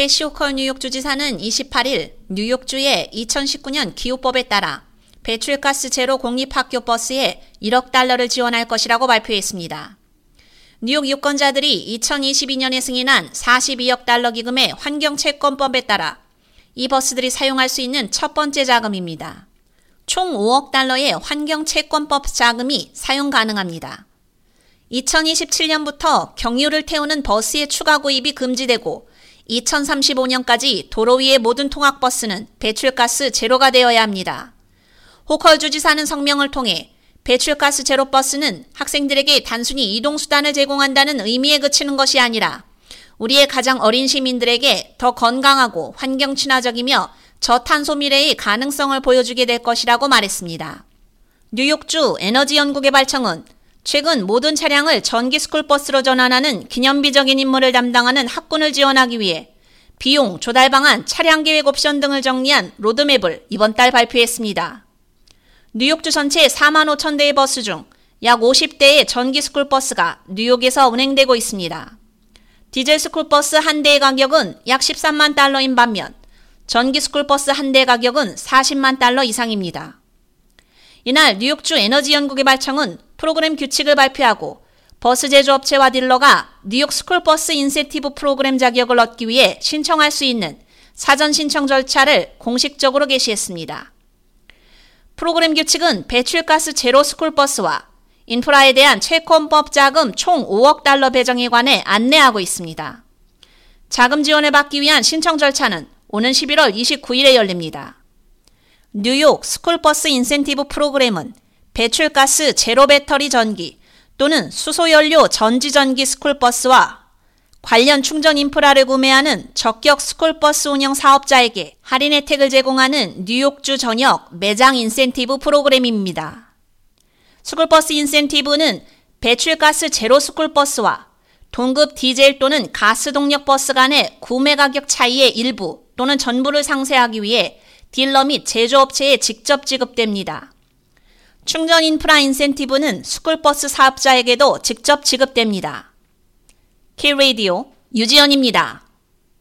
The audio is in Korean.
캐시 호컬 뉴욕 주지사는 28일 뉴욕주의 2019년 기후법에 따라 배출가스 제로 공립학교 버스에 1억 달러를 지원할 것이라고 발표했습니다. 뉴욕 유권자들이 2022년에 승인한 42억 달러 기금의 환경채권법에 따라 이 버스들이 사용할 수 있는 첫 번째 자금입니다. 총 5억 달러의 환경채권법 자금이 사용 가능합니다. 2027년부터 경유를 태우는 버스의 추가 구입이 금지되고 2035년까지 도로 위의 모든 통학버스는 배출가스 제로가 되어야 합니다. 호컬 주지사는 성명을 통해 배출가스 제로 버스는 학생들에게 단순히 이동수단을 제공한다는 의미에 그치는 것이 아니라 우리의 가장 어린 시민들에게 더 건강하고 환경 친화적이며 저탄소 미래의 가능성을 보여주게 될 것이라고 말했습니다. 뉴욕주 에너지연구개발청은 최근 모든 차량을 전기 스쿨버스로 전환하는 기념비적인 임무를 담당하는 학군을 지원하기 위해 비용, 조달 방안, 차량 계획 옵션 등을 정리한 로드맵을 이번 달 발표했습니다. 뉴욕주 전체 4만 5천 대의 버스 중 약 50대의 전기 스쿨버스가 뉴욕에서 운행되고 있습니다. 디젤 스쿨버스 한 대의 가격은 약 13만 달러인 반면 전기 스쿨버스 한 대 가격은 40만 달러 이상입니다. 이날 뉴욕주 에너지 연구개발청은 프로그램 규칙을 발표하고 버스 제조업체와 딜러가 뉴욕 스쿨버스 인센티브 프로그램 자격을 얻기 위해 신청할 수 있는 사전 신청 절차를 공식적으로 게시했습니다. 프로그램 규칙은 배출가스 제로 스쿨버스와 인프라에 대한 채권법 자금 총 5억 달러 배정에 관해 안내하고 있습니다. 자금 지원을 받기 위한 신청 절차는 오는 11월 29일에 열립니다. 뉴욕 스쿨버스 인센티브 프로그램은 배출가스 제로 배터리 전기 또는 수소연료 전지전기 스쿨버스와 관련 충전 인프라를 구매하는 적격 스쿨버스 운영 사업자에게 할인 혜택을 제공하는 뉴욕주 전역 매장 인센티브 프로그램입니다. 스쿨버스 인센티브는 배출가스 제로 스쿨버스와 동급 디젤 또는 가스 동력 버스 간의 구매 가격 차이의 일부 또는 전부를 상쇄하기 위해 딜러 및 제조업체에 직접 지급됩니다. 충전 인프라 인센티브는 스쿨버스 사업자에게도 직접 지급됩니다. 라디오 유지연입니다.